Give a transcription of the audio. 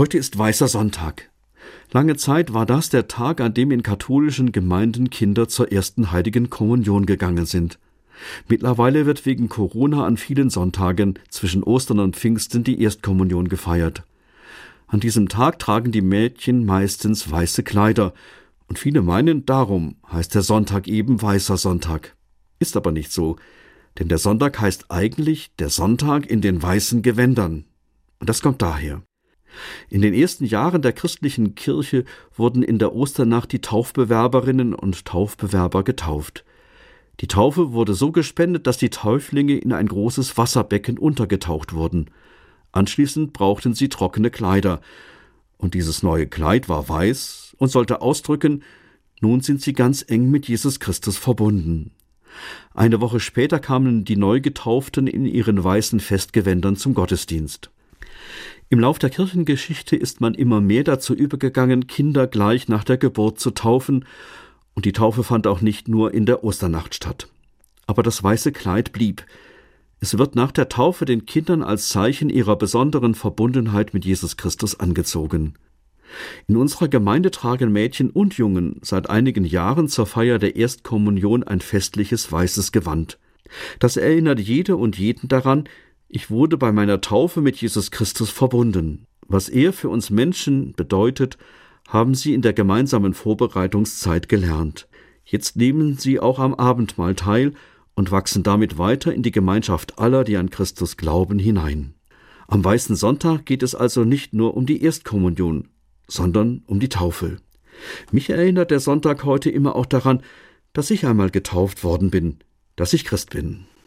Heute ist Weißer Sonntag. Lange Zeit war das der Tag, an dem in katholischen Gemeinden Kinder zur ersten heiligen Kommunion gegangen sind. Mittlerweile wird wegen Corona an vielen Sonntagen zwischen Ostern und Pfingsten die Erstkommunion gefeiert. An diesem Tag tragen die Mädchen meistens weiße Kleider, und viele meinen, darum heißt der Sonntag eben Weißer Sonntag. Ist aber nicht so, denn der Sonntag heißt eigentlich der Sonntag in den weißen Gewändern. Und das kommt daher. In den ersten Jahren der christlichen Kirche wurden in der Osternacht die Taufbewerberinnen und Taufbewerber getauft. Die Taufe wurde so gespendet, dass die Täuflinge in ein großes Wasserbecken untergetaucht wurden. Anschließend brauchten sie trockene Kleider, und dieses neue Kleid war weiß und sollte ausdrücken, nun sind sie ganz eng mit Jesus Christus verbunden. Eine Woche später kamen die Neugetauften in ihren weißen Festgewändern zum Gottesdienst. Im Lauf der Kirchengeschichte ist man immer mehr dazu übergegangen, Kinder gleich nach der Geburt zu taufen, und die Taufe fand auch nicht nur in der Osternacht statt. Aber das weiße Kleid blieb. Es wird nach der Taufe den Kindern als Zeichen ihrer besonderen Verbundenheit mit Jesus Christus angezogen. In unserer Gemeinde tragen Mädchen und Jungen seit einigen Jahren zur Feier der Erstkommunion ein festliches weißes Gewand. Das erinnert jede und jeden daran, ich wurde bei meiner Taufe mit Jesus Christus verbunden. Was er für uns Menschen bedeutet, haben Sie in der gemeinsamen Vorbereitungszeit gelernt. Jetzt nehmen Sie auch am Abendmahl teil und wachsen damit weiter in die Gemeinschaft aller, die an Christus glauben, hinein. Am Weißen Sonntag geht es also nicht nur um die Erstkommunion, sondern um die Taufe. Mich erinnert der Sonntag heute immer auch daran, dass ich einmal getauft worden bin, dass ich Christ bin.